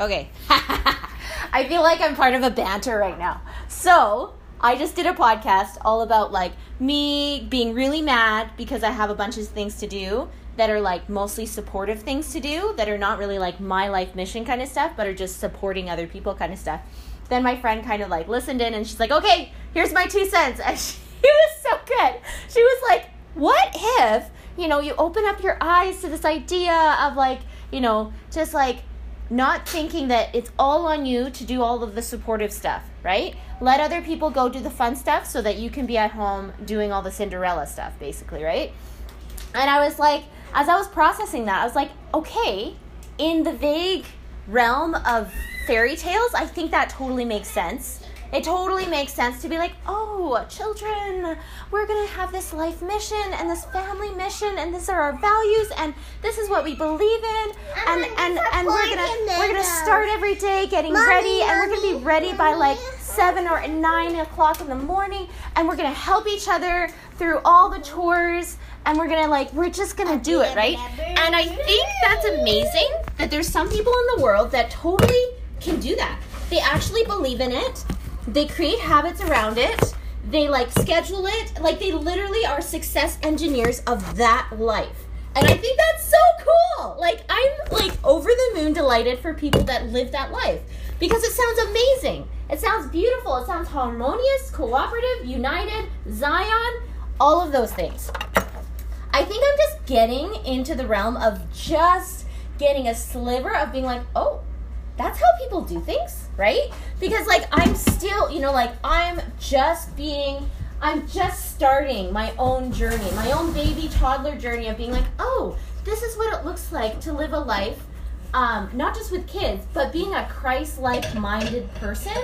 Okay. I feel like I'm part of a banter right now. So, I just did a podcast all about like me being really mad because I have a bunch of things to do that are like mostly supportive things to do that are not really like my life mission kind of stuff, but are just supporting other people kind of stuff. Then my friend kind of like listened in and she's like, okay, here's my two cents. And she was so good. She was like, what if, you know, you open up your eyes to this idea of like, you know, just like not thinking that it's all on you to do all of the supportive stuff, right? Let other people go do the fun stuff so that you can be at home doing all the Cinderella stuff, basically, right? And I was like, as I was processing that, I was like, okay, in the vague realm of fairy tales, I think that totally makes sense. It totally makes sense to be like, oh, children, we're gonna have this life mission and this family mission, and these are our values, and this is what we believe in, and and and we're gonna we're gonna start every day getting ready, and we're gonna be ready by like seven or nine o'clock in the morning, and we're gonna help each other through all the chores, and we're gonna like we're just gonna do it, right? And I think that's amazing that there's some people in the world that totally can do that. They actually believe in it they create habits around it. They like schedule it. Like they literally are success engineers of that life. And i think that's so cool. Like i'm like over the moon delighted for people that live that life because it sounds amazing. It sounds beautiful. It sounds harmonious cooperative united zion all of those things. I think i'm just getting into the realm of just getting a sliver of being like oh that's how people do things, right? Because like I'm still, you know, like I'm just being I'm just starting my own journey, my own baby toddler journey of being like, "Oh, this is what it looks like to live a life um, not just with kids, but being a Christ-like minded person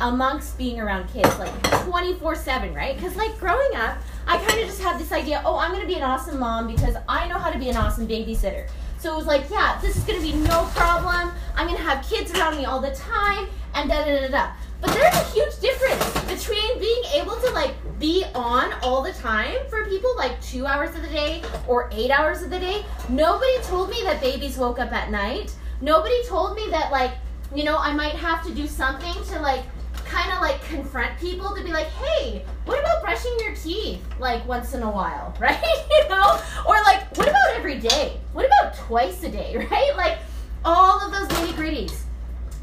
amongst being around kids, like 24/7, right? Because like growing up, I kind of just had this idea, oh, I'm gonna be an awesome mom because I know how to be an awesome babysitter. So it was like, yeah, this is gonna be no problem. I'm gonna have kids around me all the time, and da da da da. But there's a huge difference between being able to like be on all the time for people like two hours of the day or eight hours of the day. Nobody told me that babies woke up at night. Nobody told me that like, you know, I might have to do something to like kind of like confront people to be like, hey, what about brushing your teeth like once in a while, right? you know? Or like, what about every day? What about twice a day, right? Like all of those nitty gritties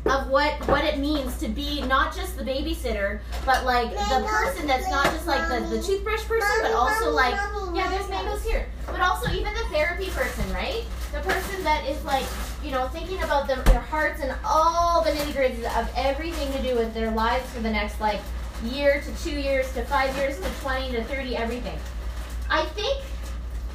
of what what it means to be not just the babysitter, but like the person that's not just like the, the toothbrush person, but also like yeah, there's mangoes here, but also even the therapy person, right? The person that is like you know thinking about them, their hearts and all the nitty gritty of everything to do with their lives for the next like year to two years to five years to twenty to thirty, everything. I think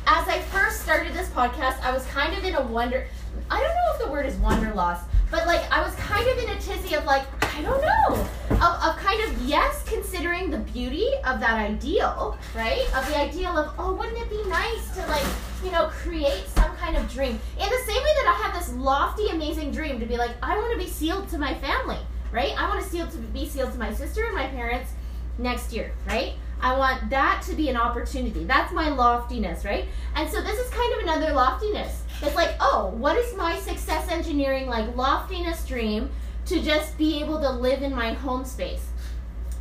as I first started this podcast, I was kind of in a wonder. I don't know if the word is wanderlust but like I was kind of in a tizzy of like, I don't know. Of, of kind of yes, considering the beauty of that ideal, right? Of the ideal of, oh, wouldn't it be nice to like, you know, create some kind of dream. In the same way that I have this lofty, amazing dream to be like, I want to be sealed to my family, right? I want to seal to be sealed to my sister and my parents next year, right? I want that to be an opportunity. That's my loftiness, right? And so this is kind of another loftiness. It's like, oh, what is my success engineering like loftiness dream to just be able to live in my home space?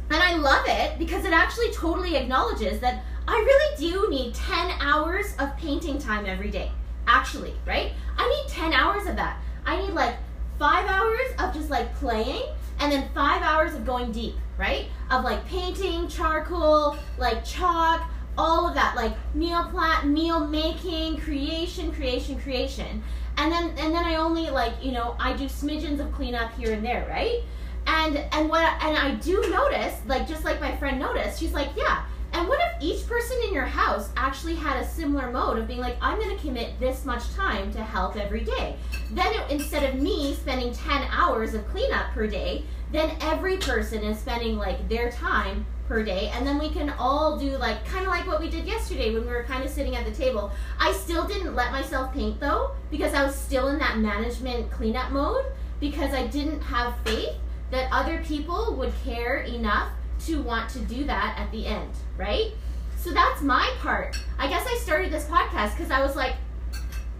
And I love it because it actually totally acknowledges that I really do need 10 hours of painting time every day. Actually, right? I need 10 hours of that. I need like five hours of just like playing and then five hours of going deep, right? Of like painting, charcoal, like chalk, all of that, like meal plan, meal making, creation, creation, creation. And then and then I only like, you know, I do smidgens of cleanup here and there, right? And and what and I do notice, like just like my friend noticed, she's like, yeah. And what if each person in your house actually had a similar mode of being like, I'm going to commit this much time to help every day? Then it, instead of me spending 10 hours of cleanup per day, then every person is spending like their time per day and then we can all do like kind of like what we did yesterday when we were kind of sitting at the table i still didn't let myself paint though because i was still in that management cleanup mode because i didn't have faith that other people would care enough to want to do that at the end right so that's my part i guess i started this podcast because i was like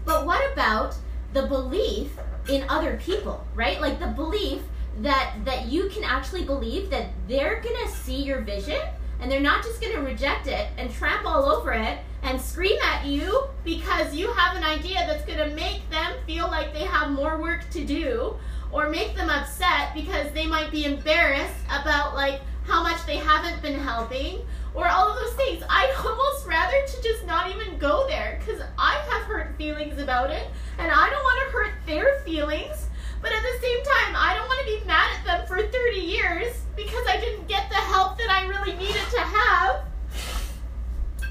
but what about the belief in other people, right? Like the belief that that you can actually believe that they're gonna see your vision and they're not just gonna reject it and tramp all over it and scream at you because you have an idea that's gonna make them feel like they have more work to do or make them upset because they might be embarrassed about like how much they haven't been helping or all of those things. I'd almost rather to just not even go there because I have hurt feelings about it and I don't want to hurt their feelings. But at the same time, I don't want to be mad at them for 30 years because I didn't get the help that I really needed to have.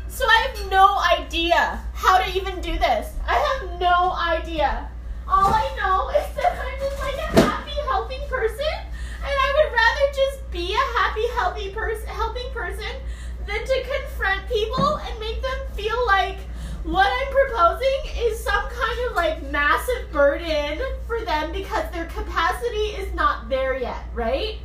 So I have no idea how to even do this. I have no idea. All I know is that I'm just like a happy, helping person, and I would rather just be a happy, healthy person, helping person than to confront people and make them feel like what I'm proposing is some kind of like massive burden for them because their capacity is not there yet, right?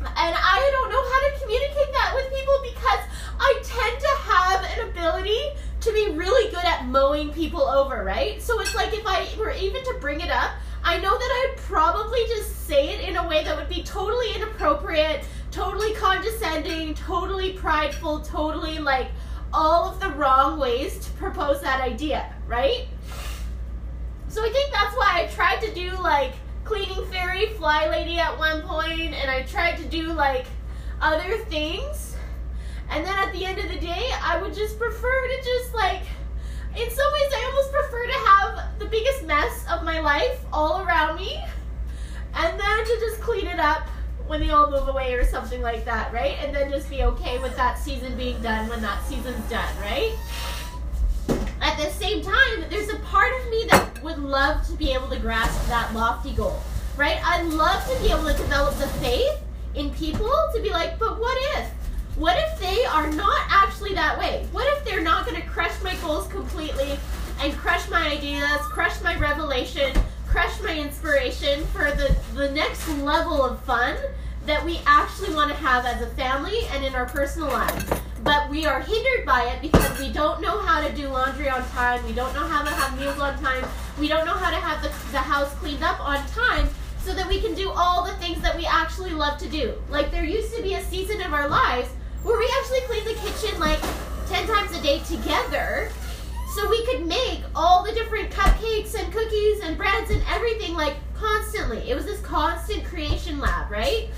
And I don't know how to communicate that with people because I tend to have an ability to be really good at mowing people over, right? So it's like if I were even to bring it up, I know that I'd probably just say it in a way that would be totally inappropriate, totally condescending, totally prideful, totally like all of the wrong ways to propose that idea, right? So I think that's why I tried to do like cleaning fairy FlyLady at one point and I tried to do like other things. And then at the end of the day, I would just prefer to just like in some ways I almost prefer to have the biggest mess of my life all around me and then to just clean it up when they all move away or something like that, right? And then just be okay with that season being done when that season's done, right? At the same time, there's a part of me that would love to be able to grasp that lofty goal, right? I'd love to be able to develop the faith in people to be like, but what if? What if they are not actually that way? What if they're not going to my goals completely and crush my ideas, crush my revelation, crush my inspiration for the, the next level of fun that we actually want to have as a family and in our personal lives. But we are hindered by it because we don't know how to do laundry on time, we don't know how to have meals on time, we don't know how to have the, the house cleaned up on time so that we can do all the things that we actually love to do. Like there used to be a season of our lives where we actually cleaned the kitchen like 10 times a day together so we could make all the different cupcakes and cookies and breads and everything like constantly. It was this constant creation lab, right?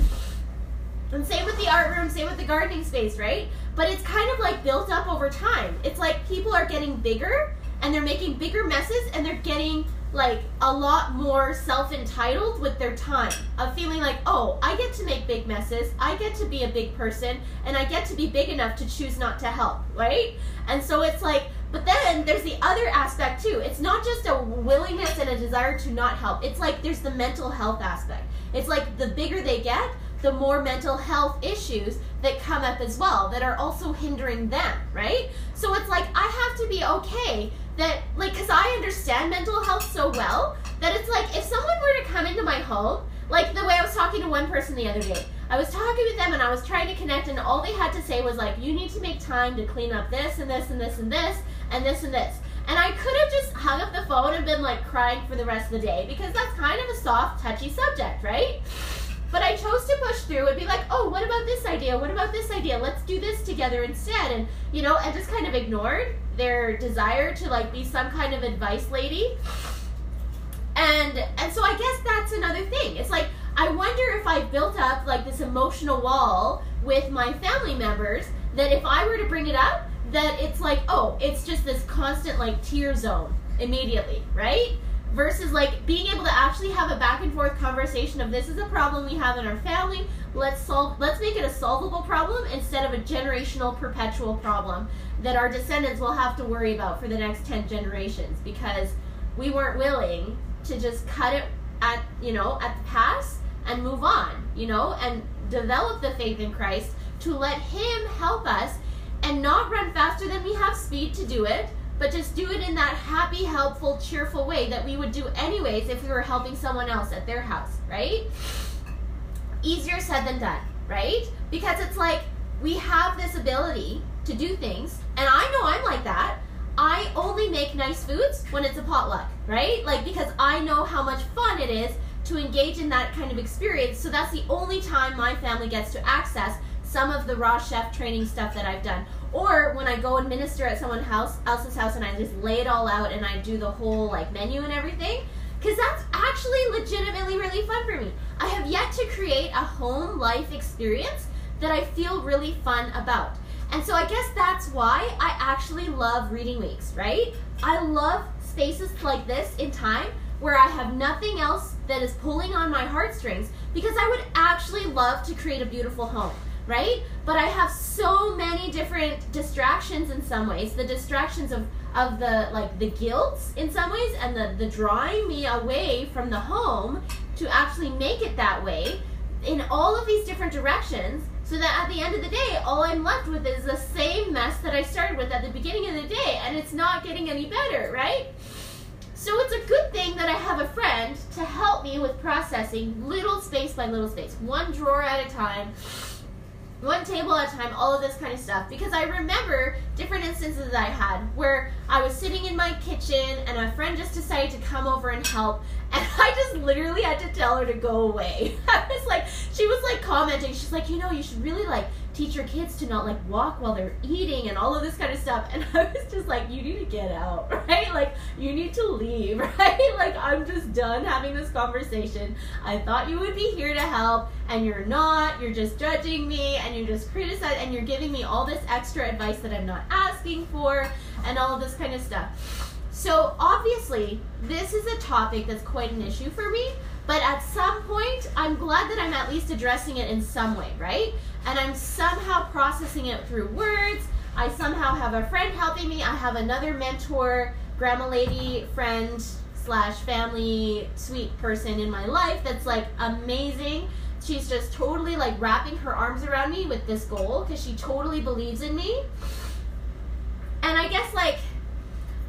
And same with the art room, same with the gardening space, right? But it's kind of like built up over time. It's like people are getting bigger and they're making bigger messes and they're getting like a lot more self-entitled with their time of feeling like oh i get to make big messes i get to be a big person and i get to be big enough to choose not to help right and so it's like but then there's the other aspect too. It's not just a willingness and a desire to not help. It's like there's the mental health aspect. It's like the bigger they get, the more mental health issues that come up as well that are also hindering them, right? So it's like I have to be okay that like cuz I understand mental health so well that it's like if someone were to come into my home, like the way I was talking to one person the other day, I was talking with them and I was trying to connect, and all they had to say was like, "You need to make time to clean up this and this and this and this and this and this." And I could have just hung up the phone and been like crying for the rest of the day because that's kind of a soft, touchy subject, right? But I chose to push through and be like, "Oh, what about this idea? What about this idea? Let's do this together instead." And you know, and just kind of ignored their desire to like be some kind of advice lady. And and so I guess that's another thing. It's like I wonder if I built up like this emotional wall with my family members that if I were to bring it up, that it's like, oh, it's just this constant like tear zone immediately, right? Versus like being able to actually have a back and forth conversation of this is a problem we have in our family. Let's solve let's make it a solvable problem instead of a generational perpetual problem that our descendants will have to worry about for the next 10 generations because we weren't willing to just cut it at, you know, at the pass and move on, you know, and develop the faith in Christ to let Him help us and not run faster than we have speed to do it, but just do it in that happy, helpful, cheerful way that we would do anyways if we were helping someone else at their house, right? Easier said than done, right? Because it's like we have this ability to do things, and I know I'm like that. I only make nice foods when it's a potluck, right? Like because I know how much fun it is to engage in that kind of experience. So that's the only time my family gets to access some of the raw chef training stuff that I've done. Or when I go and minister at someone house else's house and I just lay it all out and I do the whole like menu and everything. Because that's actually legitimately really fun for me. I have yet to create a home life experience that I feel really fun about. And so I guess that's why I actually love reading weeks, right? I love spaces like this in time where I have nothing else that is pulling on my heartstrings because I would actually love to create a beautiful home, right? But I have so many different distractions in some ways. The distractions of of the like the guilt in some ways and the the drawing me away from the home to actually make it that way in all of these different directions so that at the end of the day all i'm left with is the same mess that i started with at the beginning of the day and it's not getting any better right so it's a good thing that i have a friend to help me with processing little space by little space one drawer at a time one table at a time, all of this kind of stuff. Because I remember different instances that I had where I was sitting in my kitchen and a friend just decided to come over and help, and I just literally had to tell her to go away. I was like, she was like commenting, she's like, you know, you should really like teach your kids to not like walk while they're eating and all of this kind of stuff. And I was just like, you need to get out, right? Like, you need to leave, right? Like, I'm just done having this conversation. I thought you would be here to help, and you're not. You're just judging me, and you're just criticizing, and you're giving me all this extra advice that I'm not asking for, and all of this kind of stuff. So, obviously, this is a topic that's quite an issue for me. But at some point, I'm glad that I'm at least addressing it in some way, right? And I'm somehow processing it through words. I somehow have a friend helping me. I have another mentor, grandma lady, friend slash family sweet person in my life that's like amazing. She's just totally like wrapping her arms around me with this goal because she totally believes in me. And I guess like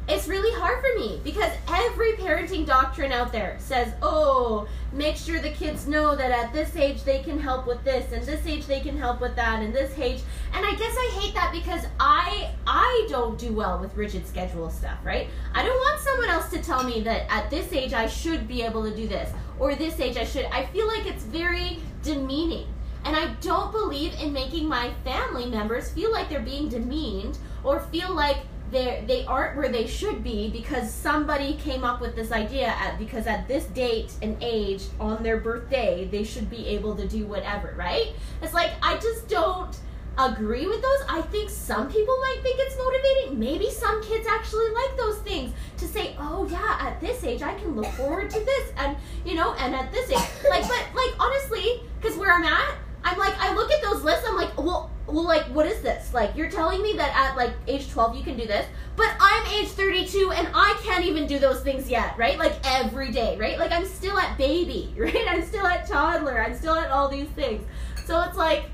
it's really hard for me because every parenting doctrine out there says, oh, make sure the kids know that at this age they can help with this, and this age they can help with that, and this age. And I guess I hate that because I I don't do well with rigid schedule stuff, right? I don't want someone else to tell me that at this age I should be able to do this, or this age I should. I feel like it's very demeaning. And I don't believe in making my family members feel like they're being demeaned or feel like they they aren't where they should be because somebody came up with this idea at because at this date and age on their birthday they should be able to do whatever right? It's like i just don't agree with those. I think some people might think it's motivating. Maybe some kids actually like those things to say oh yeah at this age i can look forward to this and you know and at this age. Like but like honestly because where i'm at i'm like i look at those lists i'm like well well, like, what is this? Like, you're telling me that at like age 12 you can do this, but I'm age 32 and I can't even do those things yet, right? Like, every day, right? Like, I'm still at baby, right? I'm still at toddler, I'm still at all these things. So it's like,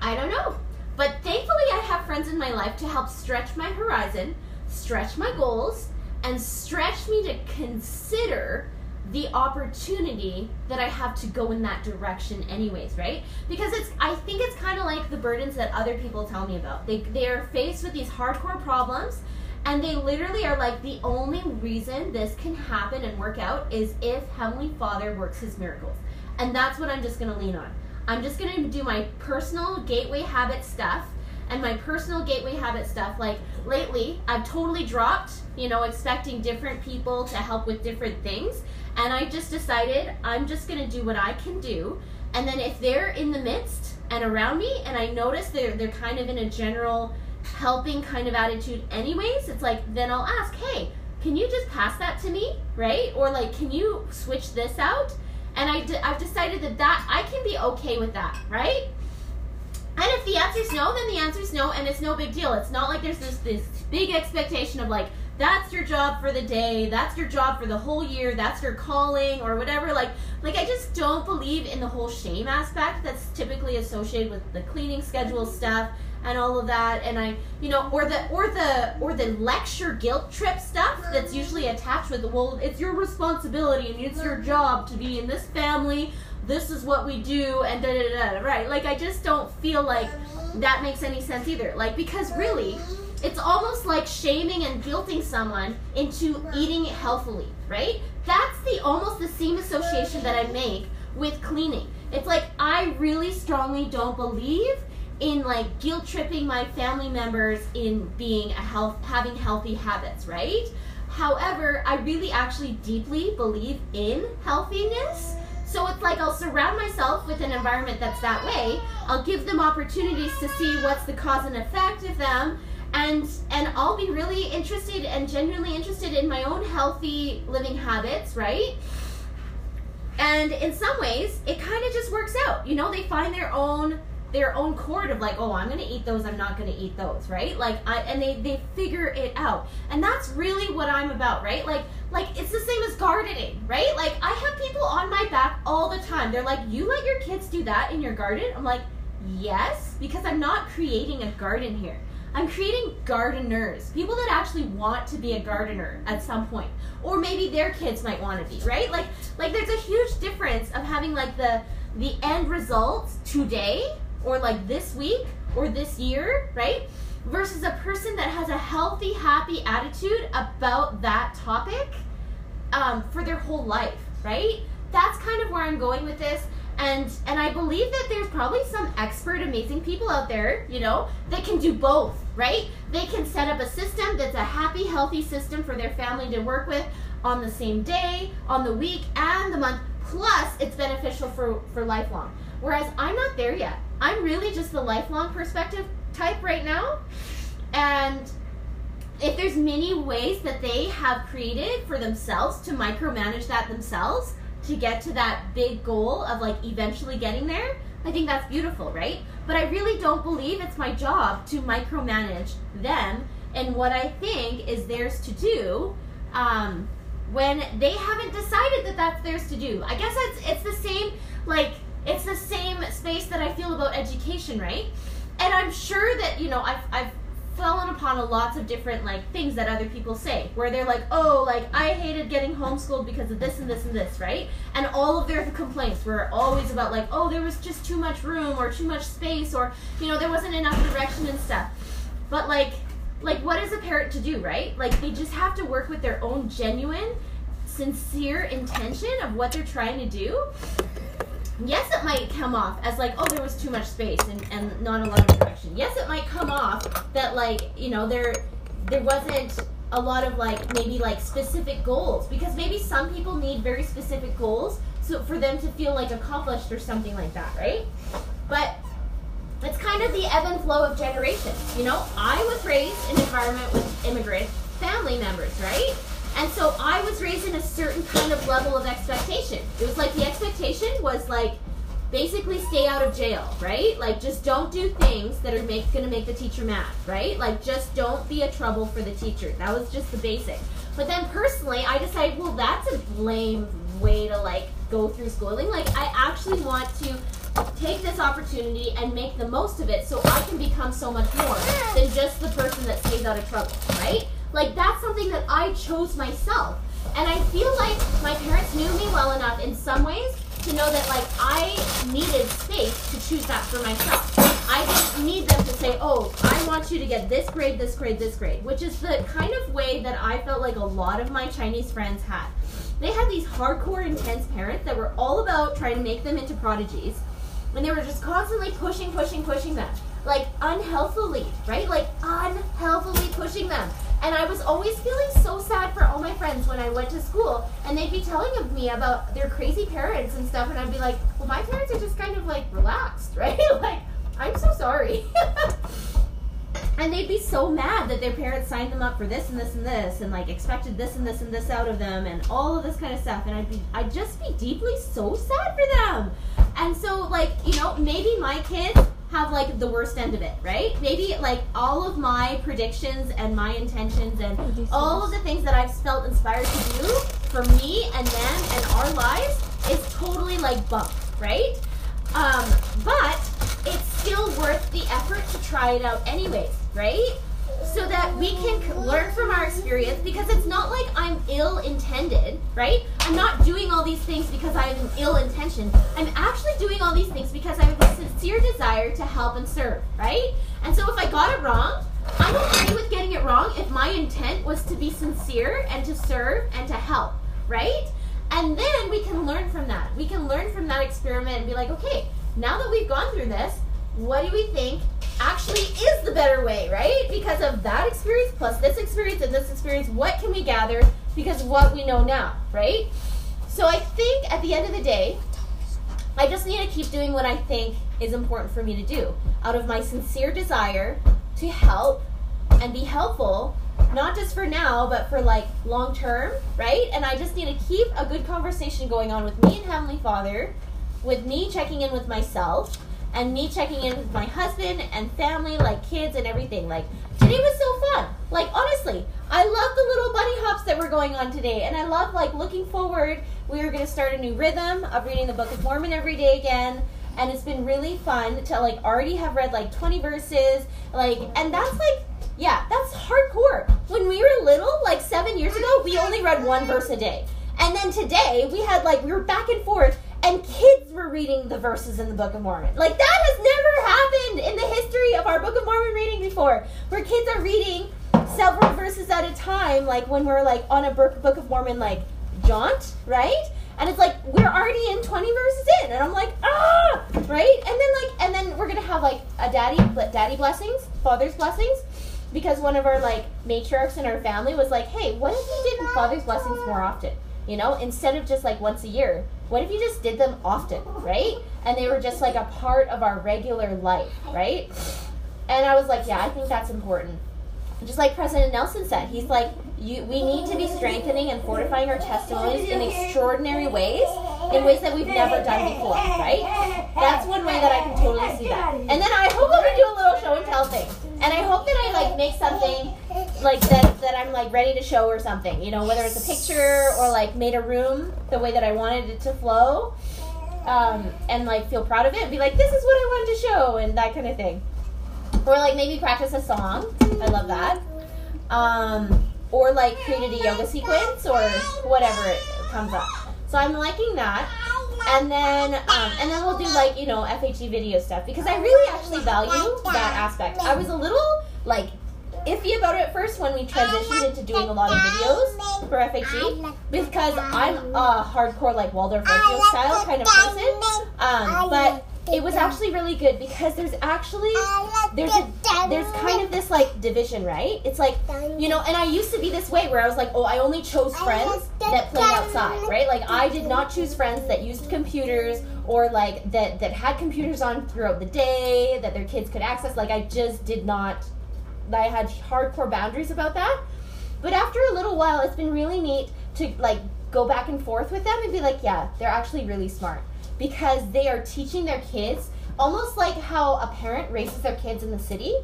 I don't know. But thankfully, I have friends in my life to help stretch my horizon, stretch my goals, and stretch me to consider the opportunity that I have to go in that direction anyways, right? Because it's I think it's kind of like the burdens that other people tell me about. They they are faced with these hardcore problems and they literally are like the only reason this can happen and work out is if Heavenly Father works his miracles. And that's what I'm just going to lean on. I'm just going to do my personal gateway habit stuff and my personal gateway habit stuff like lately I've totally dropped, you know, expecting different people to help with different things and I just decided I'm just going to do what I can do. And then if they're in the midst and around me and I notice they're they're kind of in a general helping kind of attitude anyways, it's like then I'll ask, "Hey, can you just pass that to me?" right? Or like, "Can you switch this out?" And I've decided that that I can be okay with that, right? And if the answer's no, then the answer's no, and it's no big deal. It's not like there's this this big expectation of like, that's your job for the day that's your job for the whole year that's your calling or whatever like like i just don't believe in the whole shame aspect that's typically associated with the cleaning schedule stuff and all of that. And i you know or the or the or the lecture guilt trip stuff that's usually attached with well it's your responsibility and it's your job to be in this family this is what we do and da da da right? Like i just don't feel like that makes any sense either. Like because really it's almost like shaming and guilting someone into eating healthily, right? That's the almost the same association that I make with cleaning. It's like I really strongly don't believe in like guilt tripping my family members in being a health having healthy habits, right? However, I really actually deeply believe in healthiness. So it's like I'll surround myself with an environment that's that way. I'll give them opportunities to see what's the cause and effect of them and and I'll be really interested and genuinely interested in my own healthy living habits, right? And in some ways, it kind of just works out. You know, they find their own their own chord of like, oh, I'm gonna eat those, I'm not gonna eat those, right? Like, I, and they they figure it out, and that's really what I'm about, right? Like, like it's the same as gardening, right? Like, I have people on my back all the time. They're like, you let your kids do that in your garden? I'm like, yes, because I'm not creating a garden here. I'm creating gardeners, people that actually want to be a gardener at some point, or maybe their kids might want to be, right? Like, like there's a huge difference of having like the the end results today or like this week or this year, right? Versus a person that has a healthy, happy attitude about that topic um, for their whole life, right? That's kind of where I'm going with this. And and I believe that there's probably some expert, amazing people out there, you know, that can do both, right? They can set up a system that's a happy, healthy system for their family to work with on the same day, on the week, and the month. Plus, it's beneficial for for lifelong. Whereas I'm not there yet. I'm really just the lifelong perspective type right now. And if there's many ways that they have created for themselves to micromanage that themselves to get to that big goal of like eventually getting there, I think that's beautiful, right? But I really don't believe it's my job to micromanage them and what I think is theirs to do um, when they haven't decided that that's theirs to do. I guess it's it's the same like it's the same space that I feel about education, right? And I'm sure that, you know, I've, I've fallen upon a lots of different like things that other people say where they're like oh like i hated getting homeschooled because of this and this and this right? And all of their complaints were always about like oh there was just too much room or too much space or you know there wasn't enough direction and stuff. But like like what is a parent to do right? Like they just have to work with their own genuine sincere intention of what they're trying to do yes, it might come off as like, oh, there was too much space and, and not a lot of direction. Yes, it might come off that like, you know, there there wasn't a lot of like maybe like specific goals because maybe some people need very specific goals so for them to feel like accomplished or something like that, right? But it's kind of the ebb and flow of generations. You know, I was raised in an environment with immigrant family members, right? And so I was raised in a certain kind of level of expectation. It was like the expectation was like basically stay out of jail, right? Like just don't do things that are make, gonna make the teacher mad, right? Like just don't be a trouble for the teacher. That was just the basic. But then personally, I decided, well, that's a lame way to like go through schooling. Like I actually want to take this opportunity and make the most of it so I can become so much more than just the person that stays out of trouble, right? Like that's something that I chose myself. And I feel like my parents knew me well enough in some ways to know that like I needed space to choose that for myself. I didn't need them to say, "Oh, I want you to get this grade, this grade, this grade," which is the kind of way that I felt like a lot of my Chinese friends had. They had these hardcore intense parents that were all about trying to make them into prodigies. And they were just constantly pushing, pushing, pushing them. Like unhealthily, right? Like unhealthily pushing them. And I was always feeling so sad for all my friends when I went to school, and they'd be telling of me about their crazy parents and stuff, and I'd be like, well, my parents are just kind of like relaxed, right? like, I'm so sorry. and they'd be so mad that their parents signed them up for this and this and this, and like expected this and this and this out of them, and all of this kind of stuff. And I'd be, I'd just be deeply so sad for them. And so, like, you know, maybe my kids have like the worst end of it, right? Maybe like all of my predictions and my intentions and all of the things that I've felt inspired to do for me and them and our lives is totally like bunk, right? Um, but it's still worth the effort to try it out anyways, right? So that we can learn from our experience because it's not like I'm ill intended, right? I'm not doing all these things because I have an ill intention. I'm actually doing all these things because I have a sincere desire to help and serve, right? And so if I got it wrong, I'm okay with getting it wrong if my intent was to be sincere and to serve and to help, right? And then we can learn from that. We can learn from that experiment and be like, okay, now that we've gone through this, what do we think actually is the better way, right? Because of that experience plus this experience and this experience, what can we gather because of what we know now, right? So I think at the end of the day, I just need to keep doing what I think is important for me to do out of my sincere desire to help and be helpful not just for now, but for like long term, right? And I just need to keep a good conversation going on with me and Heavenly Father, with me checking in with myself, and me checking in with my husband and family, like kids and everything. Like today was so fun. Like honestly, I love the little bunny hops that were going on today, and I love like looking forward. We are going to start a new rhythm of reading the Book of Mormon every day again and it's been really fun to like already have read like 20 verses like and that's like yeah, that's hardcore. When we were little, like seven years ago, we only read one verse a day. And then today, we had like, we were back and forth, and kids were reading the verses in the Book of Mormon. Like, that has never happened in the history of our Book of Mormon reading before, where kids are reading several verses at a time, like when we're like on a Book of Mormon, like jaunt, right? And it's like we're already in 20 verses in, and I'm like, ah, right? And then like, and then we're gonna have like a daddy, daddy blessings, father's blessings, because one of our like matriarchs in our family was like, "Hey, what if we did Father's blessings more often? You know, instead of just like once a year, what if you just did them often, right? And they were just like a part of our regular life, right?" And I was like, "Yeah, I think that's important." Just like President Nelson said, he's like, you, we need to be strengthening and fortifying our testimonies in extraordinary ways, in ways that we've never done before, right? That's one way that I can totally see that. And then I hope I'm gonna do a little show and tell thing. And I hope that I like make something like that that I'm like ready to show or something, you know, whether it's a picture or like made a room the way that I wanted it to flow. Um, and like feel proud of it and be like, this is what I wanted to show and that kind of thing. Or like maybe practice a song. I love that. Um, or like created a yoga sequence or whatever it comes up. So I'm liking that. And then um, and then we'll do like, you know, FHE video stuff because I really actually value that aspect. I was a little like iffy about it first when we transitioned into doing a lot of videos for FHE because I'm a hardcore like Waldorf style kind of person. Um, but it was actually really good because there's actually there's a, there's kind of this like division, right? It's like you know, and I used to be this way where I was like, oh, I only chose friends that played outside, right? Like I did not choose friends that used computers or like that that had computers on throughout the day that their kids could access. Like I just did not. I had hardcore boundaries about that. But after a little while, it's been really neat to like go back and forth with them and be like, yeah, they're actually really smart because they are teaching their kids almost like how a parent raises their kids in the city.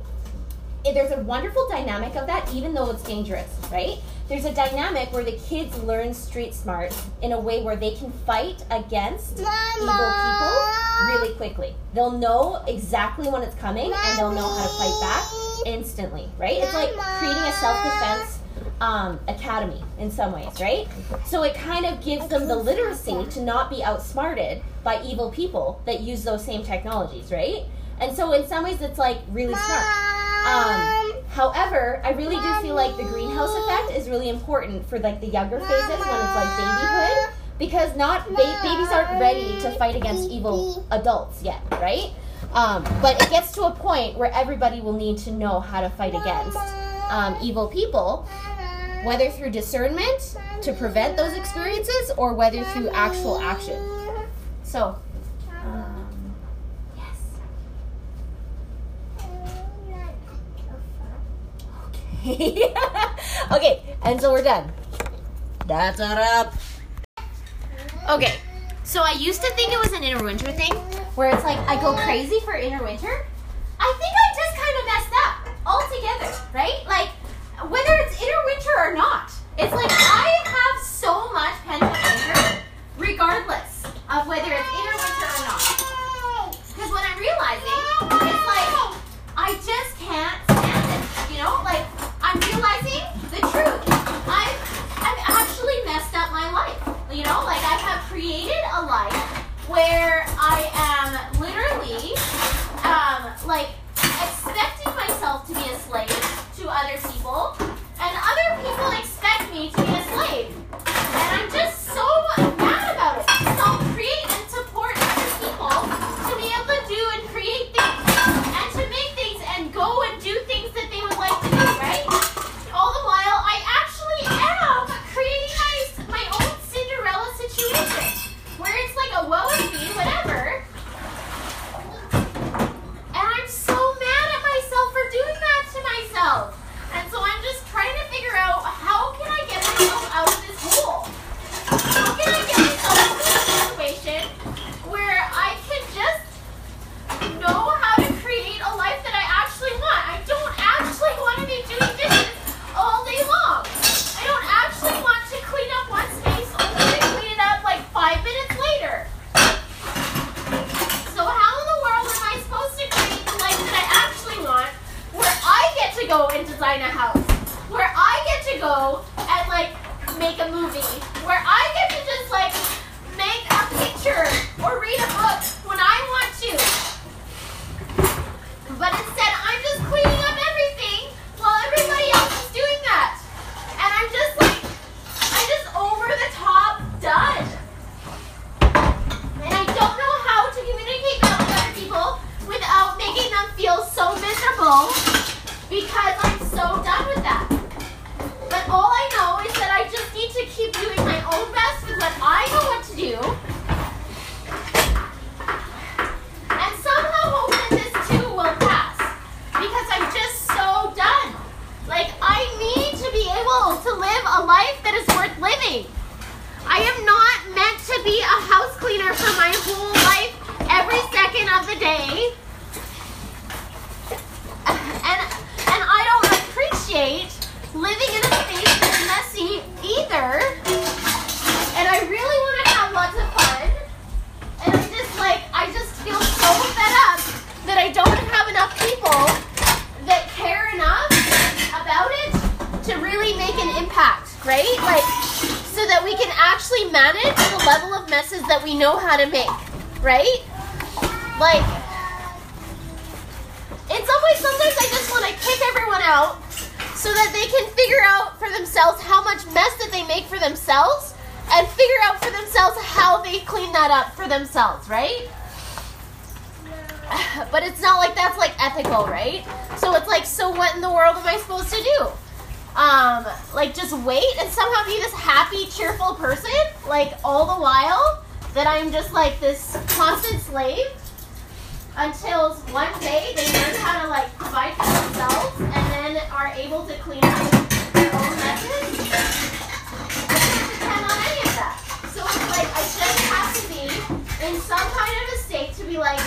There's a wonderful dynamic of that, even though it's dangerous, right? There's a dynamic where the kids learn street smarts in a way where they can fight against Mama. evil people really quickly. They'll know exactly when it's coming and they'll know how to fight back instantly, right? It's like creating a self defense um, academy in some ways, right? So it kind of gives them the literacy to not be outsmarted by evil people that use those same technologies, right? And so in some ways it's like really smart. Um, however, I really do feel like the greenhouse effect is really important for like the younger phases when it's like babyhood because not ba- babies aren't ready to fight against evil adults yet, right? Um, but it gets to a point where everybody will need to know how to fight against um, evil people whether through discernment to prevent those experiences or whether through actual action. So, um, yes. Okay. okay, and so we're done. That's a wrap. Okay, so I used to think it was an inner winter thing where it's like I go crazy for inner winter. I think I just kind of messed up altogether, right? Like whether it's inner winter or not. It's like I have so much pent up anger, regardless of whether it's inner winter or not. Because what I'm realizing, it's like I just can't stand it. You know, like I'm realizing the truth. I've I've actually messed up my life. You know, like I have created a life where manage the level of messes that we know how to make, right? Like, in some ways, sometimes I just want to kick everyone out so that they can figure out for themselves how much mess that they make for themselves and figure out for themselves how they clean that up for themselves, right? But it's not like that's like ethical, right? So it's like, so what in the world am I supposed to do? Um, like just wait and somehow be this happy, cheerful person, like all the while that I'm just like this constant slave until one day they learn how to like provide for themselves and then are able to clean up their own messes. I can't depend on any of that. So it's like I just have to be in some kind of a state to be like,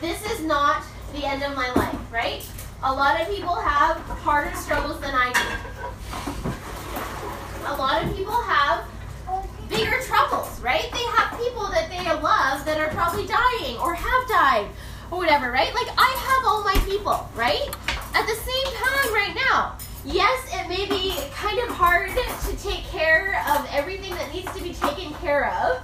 this is not the end of my life, right? A lot of people have harder struggles than I do. A lot of people have bigger troubles, right? They have people that they love that are probably dying or have died or whatever, right? Like I have all my people, right? At the same time right now. Yes, it may be kind of hard to take care of everything that needs to be taken care of.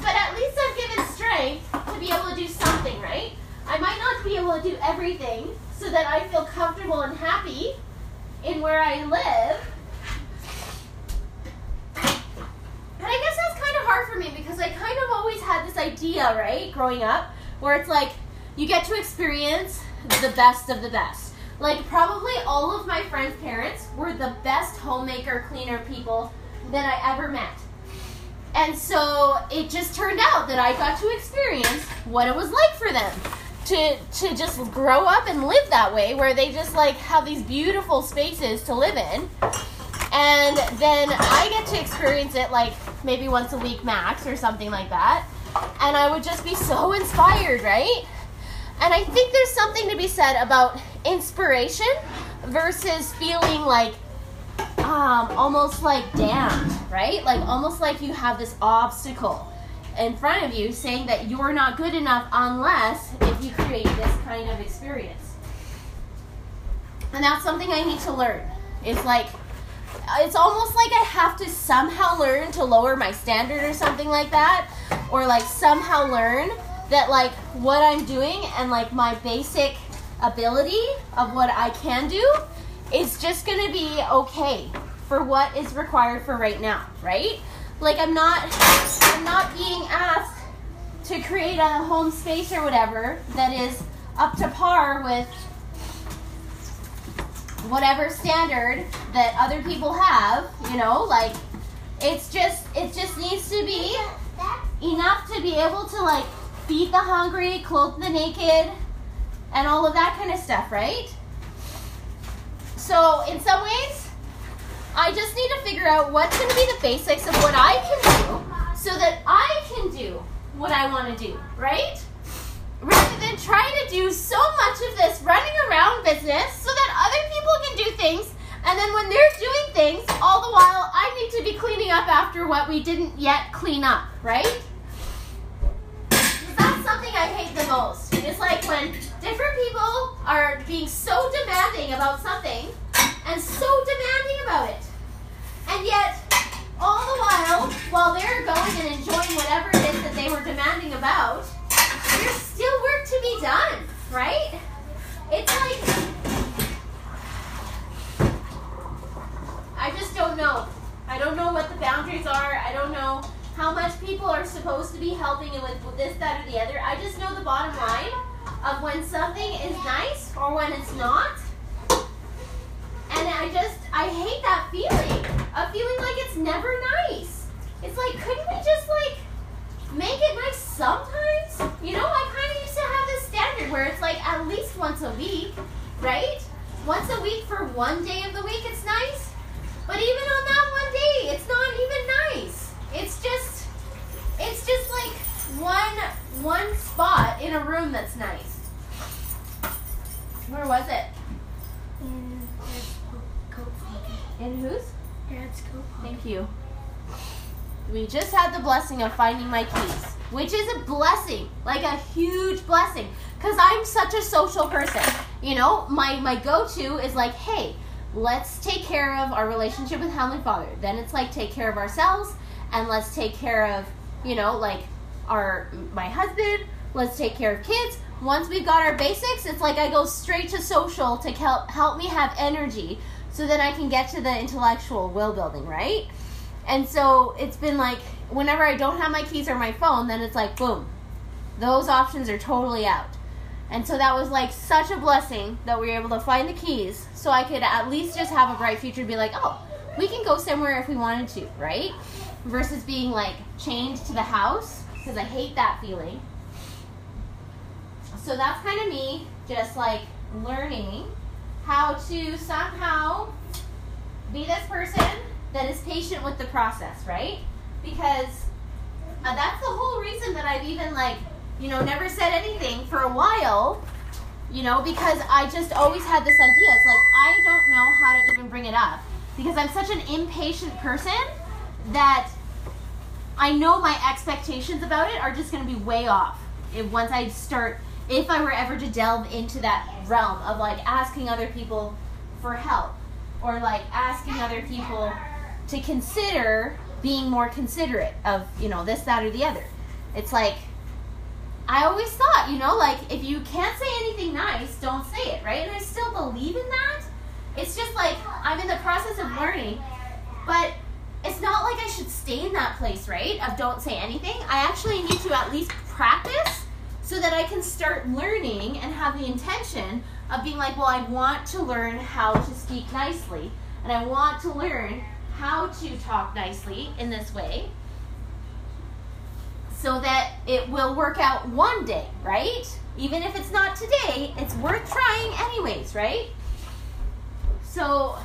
But at least I'm given strength to be able to do something, right? I might not be able to do everything so that I feel comfortable and happy in where I live. And I guess that's kind of hard for me because I kind of always had this idea, right, growing up, where it's like you get to experience the best of the best. Like, probably all of my friends' parents were the best homemaker, cleaner people that I ever met. And so it just turned out that I got to experience what it was like for them to to just grow up and live that way where they just like have these beautiful spaces to live in. And then I get to experience it like maybe once a week max or something like that. And I would just be so inspired, right? And I think there's something to be said about inspiration versus feeling like um, almost like damned, right? Like almost like you have this obstacle in front of you saying that you're not good enough unless if you create this kind of experience. And that's something I need to learn. It's like, it's almost like I have to somehow learn to lower my standard or something like that. Or like somehow learn that like what I'm doing and like my basic ability of what I can do is just going to be okay for what is required for right now, right? Like I'm not I'm not being asked to create a home space or whatever that is up to par with whatever standard that other people have, you know, like it's just it just needs to be enough to be able to like feed the hungry, clothe the naked, and all of that kind of stuff, right? So, in some ways, I just need to figure out what's going to be the basics of what I can do so that I can do what I want to do, right? Rather than trying to do so much of this running around business so that other people can do things, and then when they're doing things, all the while I need to be cleaning up after what we didn't yet clean up, right? That's something I hate the most. It's like when different people are being so demanding about something and so demanding about it. And yet, all the while, while they're going and enjoying whatever it is that they were demanding about, there's still work to be done, right? It's like, I just don't know. I don't know what the boundaries are. I don't know how much people are supposed to be helping with this, that, or the other. I just know the bottom line of when something is nice or when it's not. And I just, I hate that feeling of feeling like it's never nice. It's like, couldn't we just like make it nice sometimes? You know, I kind of used to have this standard where it's like at least once a week, right? Once a week for one day of the week, it's nice. But even on that one day, it's not even nice. It's just, it's just like one one spot in a room that's nice. Where was it? In Coke In whose? Dad's Coke Thank you. We just had the blessing of finding my keys, which is a blessing, like a huge blessing, because I'm such a social person. You know, my my go-to is like, hey, let's take care of our relationship with Heavenly Father. Then it's like take care of ourselves, and let's take care of, you know, like our my husband. Let's take care of kids. Once we've got our basics, it's like I go straight to social to help help me have energy, so then I can get to the intellectual will building, right? And so it's been like whenever I don't have my keys or my phone, then it's like boom, those options are totally out. And so that was like such a blessing that we were able to find the keys so I could at least just have a bright future to be like, oh, we can go somewhere if we wanted to, right? Versus being like chained to the house because I hate that feeling. So that's kind of me just like learning how to somehow be this person that is patient with the process, right? Because uh, that's the whole reason that I've even like, you know, never said anything for a while, you know, because I just always had this idea. It's like I don't know how to even bring it up because I'm such an impatient person that I know my expectations about it are just going to be way off once I start if I were ever to delve into that realm of like asking other people for help or like asking other people to consider being more considerate of, you know, this, that, or the other. It's like, I always thought, you know, like if you can't say anything nice, don't say it, right? And I still believe in that. It's just like I'm in the process of learning, but it's not like I should stay in that place, right? Of don't say anything. I actually need to at least practice so that I can start learning and have the intention of being like, well, I want to learn how to speak nicely, and I want to learn how to talk nicely in this way so that it will work out one day, right? Even if it's not today, it's worth trying anyways, right? So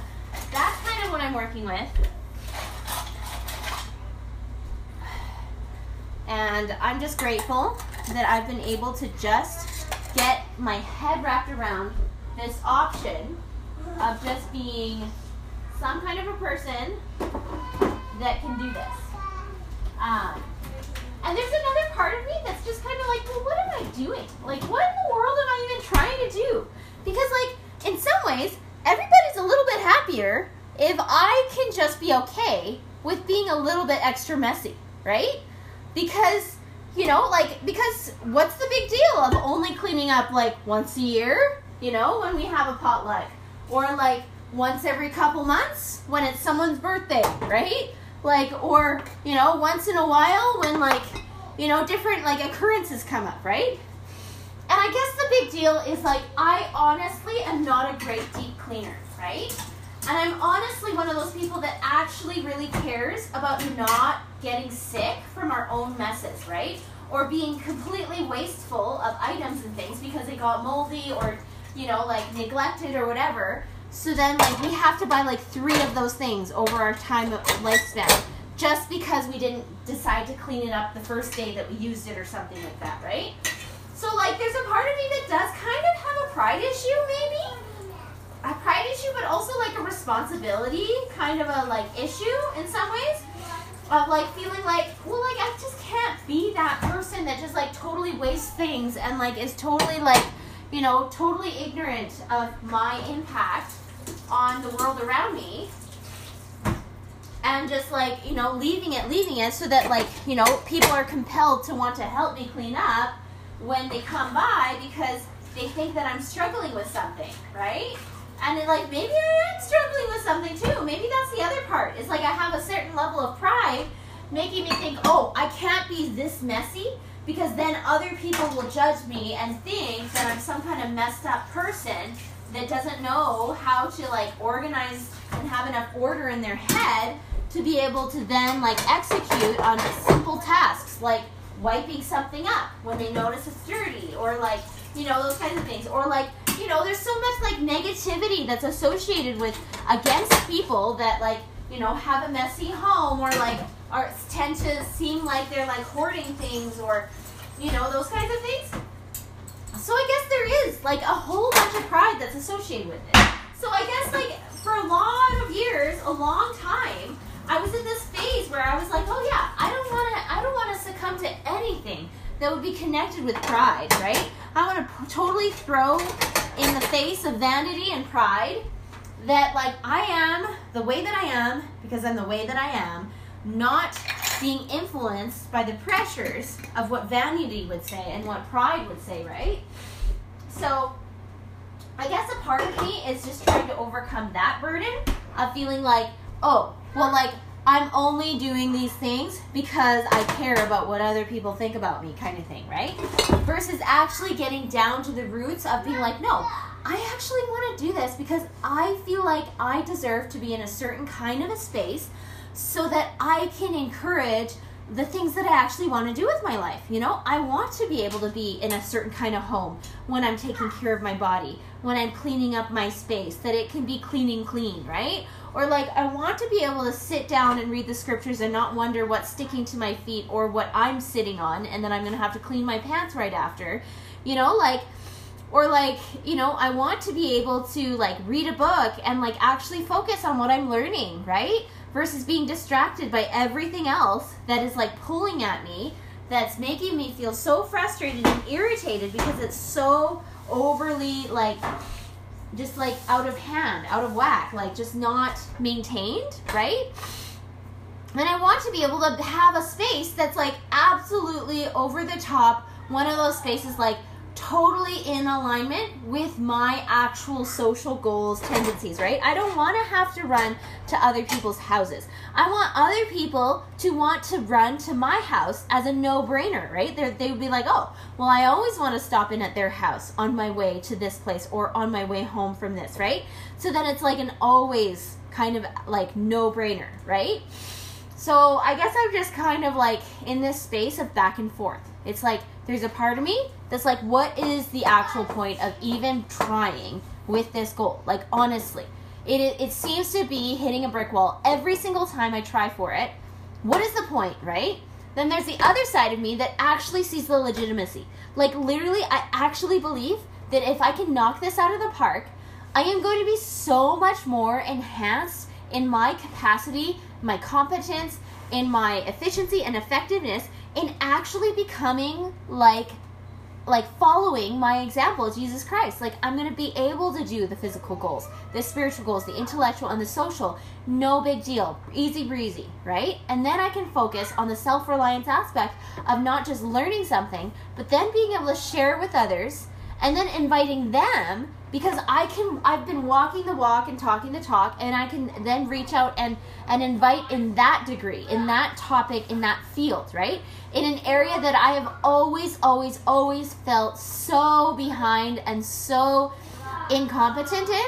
that's kind of what I'm working with. And I'm just grateful that I've been able to just get my head wrapped around this option of just being some kind of a person that can do this. Um, and there's another part of me that's just kind of like, well, what am I doing? Like, what in the world am I even trying to do? Because, like, in some ways, everybody's a little bit happier if I can just be okay with being a little bit extra messy, right? Because, you know, like, because what's the big deal of only cleaning up like once a year? you know, when we have a potluck. Or like once every couple months when it's someone's birthday, right? Like, or, you know, once in a while when like, you know, different like occurrences come up, right? And I guess the big deal is like, I honestly am not a great deep cleaner, right? And I'm honestly one of those people that actually really cares about not getting sick from our own messes, right? Or being completely wasteful of items and things because they got moldy or, you know, like neglected or whatever. So then, like, we have to buy like three of those things over our time of lifespan just because we didn't decide to clean it up the first day that we used it or something like that, right? So, like, there's a part of me that does kind of have a pride issue, maybe but also like a responsibility kind of a like issue in some ways of like feeling like, well, like I just can't be that person that just like totally wastes things and like is totally like, you know, totally ignorant of my impact on the world around me. And just like, you know, leaving it, leaving it so that like, you know, people are compelled to want to help me clean up when they come by because they think that I'm struggling with something, right? And it, like maybe I am struggling with something too. Maybe that's the other part. It's like I have a certain level of pride making me think, oh, I can't be this messy because then other people will judge me and think that I'm some kind of messed up person that doesn't know how to like organize and have enough order in their head to be able to then like execute on simple tasks like wiping something up when they notice it's dirty or like you know those kinds of things or like you know, there's so much like negativity that's associated with against people that like, you know, have a messy home or like are tend to seem like they're like hoarding things or you know, those kinds of things. So I guess there is like a whole bunch of pride that's associated with it. So I guess like for a lot of years, a long time, I was in this phase where I was like, oh yeah, I don't want to, I don't want to succumb to anything that would be connected with pride, right? I want to p- totally throw in the face of vanity and pride that like I am the way that I am because I'm the way that I am, not being influenced by the pressures of what vanity would say and what pride would say, right? So I guess a part of me is just trying to overcome that burden of feeling like, oh, well, like I'm only doing these things because I care about what other people think about me, kind of thing, right? Versus actually getting down to the roots of being like, no, I actually want to do this because I feel like I deserve to be in a certain kind of a space so that I can encourage the things that I actually want to do with my life. You know, I want to be able to be in a certain kind of home when I'm taking care of my body, when I'm cleaning up my space, that it can be clean and clean, right? Or like, I want to be able to sit down and read the scriptures and not wonder what's sticking to my feet or what I'm sitting on, and then I'm going to have to clean my pants right after. You know, like, or like, you know, I want to be able to like read a book and like actually focus on what I'm learning, right? Versus being distracted by everything else that is like pulling at me that's making me feel so frustrated and irritated because it's so overly like just like out of hand, out of whack, like just not maintained, right? And I want to be able to have a space that's like absolutely over the top, one of those spaces like totally in alignment with my actual social goals, tendencies, right? I don't want to have to run to other people's houses. I want other people to want to run to my house as a no brainer, right? They're, they would be like, oh, well, I always want to stop in at their house on my way to this place or on my way home from this, right? So then it's like an always kind of like no brainer, right? So I guess I'm just kind of like in this space of back and forth. It's like there's a part of me that's like, what is the actual point of even trying with this goal? Like, honestly, it, it seems to be hitting a brick wall every single time I try for it. What is the point, right? Then there's the other side of me that actually sees the legitimacy. Like, literally, I actually believe that if I can knock this out of the park, I am going to be so much more enhanced in my capacity, my competence, in my efficiency and effectiveness in actually becoming like like following my example jesus christ. Like i'm to be able to do the physical goals the spiritual goals the intellectual and the social. No big deal. Easy breezy right? And then i can focus on the self-reliance aspect of not just learning something but then being able to share with others and then inviting them because I can I've been walking the walk and talking the talk and I can then reach out and and invite in that degree in that topic in that field right? In an area that I have always always always felt so behind and so incompetent in.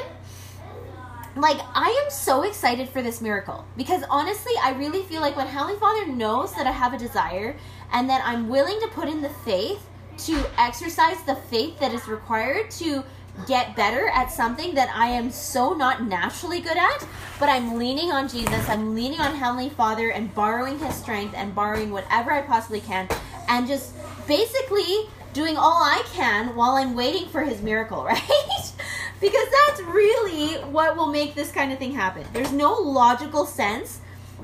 Like I am so excited for this miracle because honestly I really feel like when Heavenly Father knows that I have a desire and that I'm willing to put in the faith to exercise the faith that is required to get better at something that I am so not naturally good at, but I'm leaning on Jesus, I'm leaning on Heavenly Father and borrowing His strength and borrowing whatever I possibly can, and just basically doing all I can while I'm waiting for His miracle, right? because that's really what will make this kind of thing happen. There's no logical sense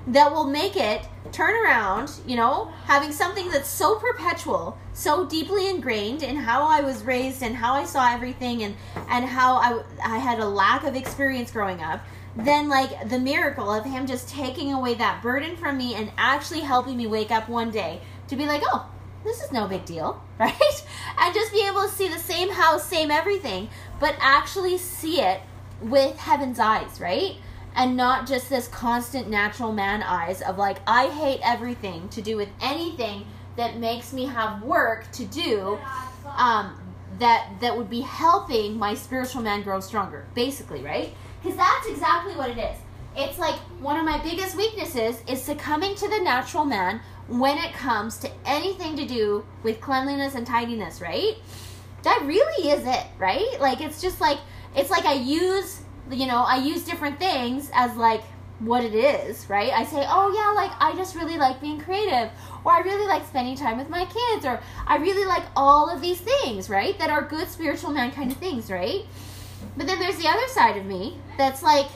that will make it turn around, you know, having something that's so perpetual, so deeply ingrained in how I was raised and how I saw everything and and how I I had a lack of experience growing up. Then like the miracle of him just taking away that burden from me and actually helping me wake up one day to be like, "Oh, this is no big deal." Right? And just be able to see the same house, same everything, but actually see it with heaven's eyes, right? And not just this constant natural man eyes of like I hate everything to do with anything that makes me have work to do um, that that would be helping my spiritual man grow stronger basically right? Because that's exactly what it is. It's like one of my biggest weaknesses is succumbing to the natural man when it comes to anything to do with cleanliness and tidiness right? That really is it right? Like it's just like it's like i use you know, I use different things as like what it is, right? I say, oh yeah, like I just really like being creative, or I really like spending time with my kids, or I really like all of these things, right? That are good spiritual man kind of things, right? But then there's the other side of me that's like,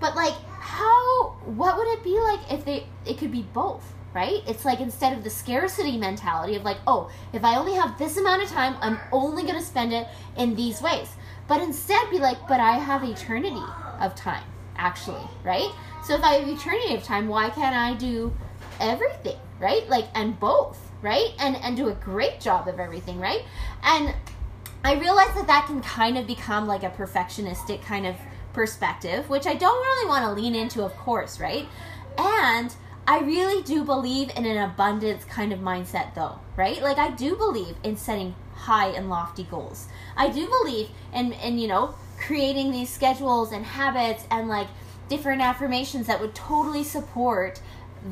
but like, how, what would it be like if they, it could be both? Right? It's like instead of the scarcity mentality of like, oh, if I only have this amount of time, I'm only going to spend it in these ways but instead be like, but I have eternity of time, actually, right? So if I have eternity of time, why can't I do everything, right? Like, and both, right? And and do a great job of everything, right? And I realize that that can kind of become like a perfectionistic kind of perspective, which I don't really want to lean into, of course, right? And I really do believe in an abundance kind of mindset, though, right? Like, I do believe in setting high and lofty goals. I do believe in, in you know, creating these schedules and habits and like different affirmations that would totally support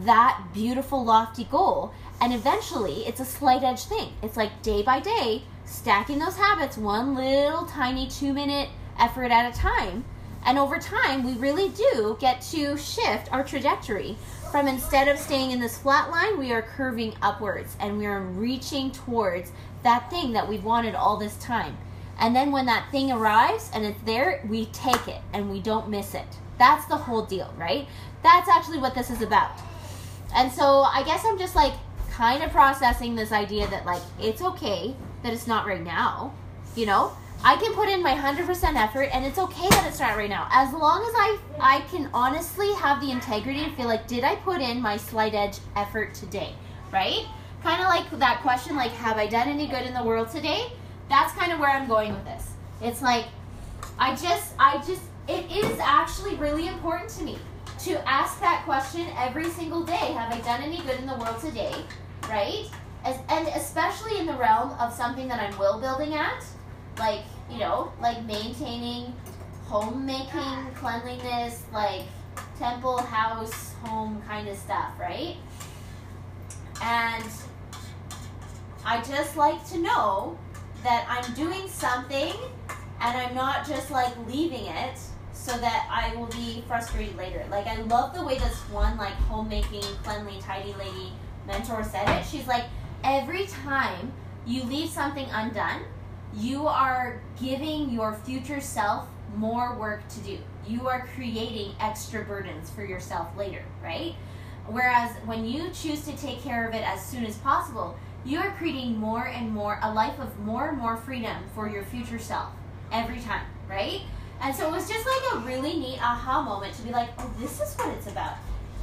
that beautiful lofty goal. And eventually, it's a slight edge thing. It's like day by day, stacking those habits one little tiny two minute effort at a time. And over time, we really do get to shift our trajectory from instead of staying in this flat line, we are curving upwards and we are reaching towards that thing that we've wanted all this time. And then when that thing arrives and it's there, we take it and we don't miss it. That's the whole deal, right? That's actually what this is about. And so I guess I'm just like kind of processing this idea that like it's okay that it's not right now. You know, I can put in my 100% effort and it's okay that it's not right now. As long as I I can honestly have the integrity to feel like did I put in my slight edge effort today, right? kind of like that question like have i done any good in the world today that's kind of where i'm going with this it's like i just i just it is actually really important to me to ask that question every single day have i done any good in the world today right As, and especially in the realm of something that i'm will building at like you know like maintaining homemaking cleanliness like temple house home kind of stuff right and I just like to know that I'm doing something and I'm not just like leaving it so that I will be frustrated later. Like I love the way this one like homemaking, cleanly, tidy lady mentor said it. She's like, every time you leave something undone, you are giving your future self more work to do. You are creating extra burdens for yourself later, right? Whereas when you choose to take care of it as soon as possible, you are creating more and more a life of more and more freedom for your future self every time, right? And so it was just like a really neat aha moment to be like, oh, this is what it's about.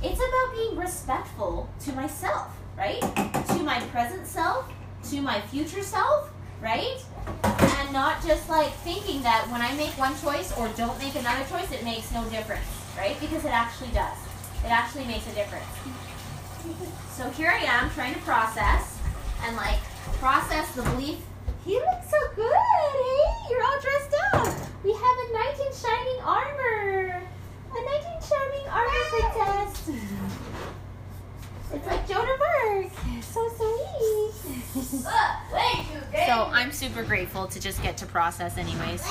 It's about being respectful to myself, right? To my present self, to my future self, right? And not just like thinking that when I make one choice or don't make another choice, it makes no difference, right? Because it actually does. It actually makes a difference. So here I am trying to process and like process the belief. He looks so good. Hey, you're all dressed up. We have a knight in shining armor. A knight in shining armor princess. It's like Joan of Arc. So sweet. so I'm super grateful to just get to process anyways.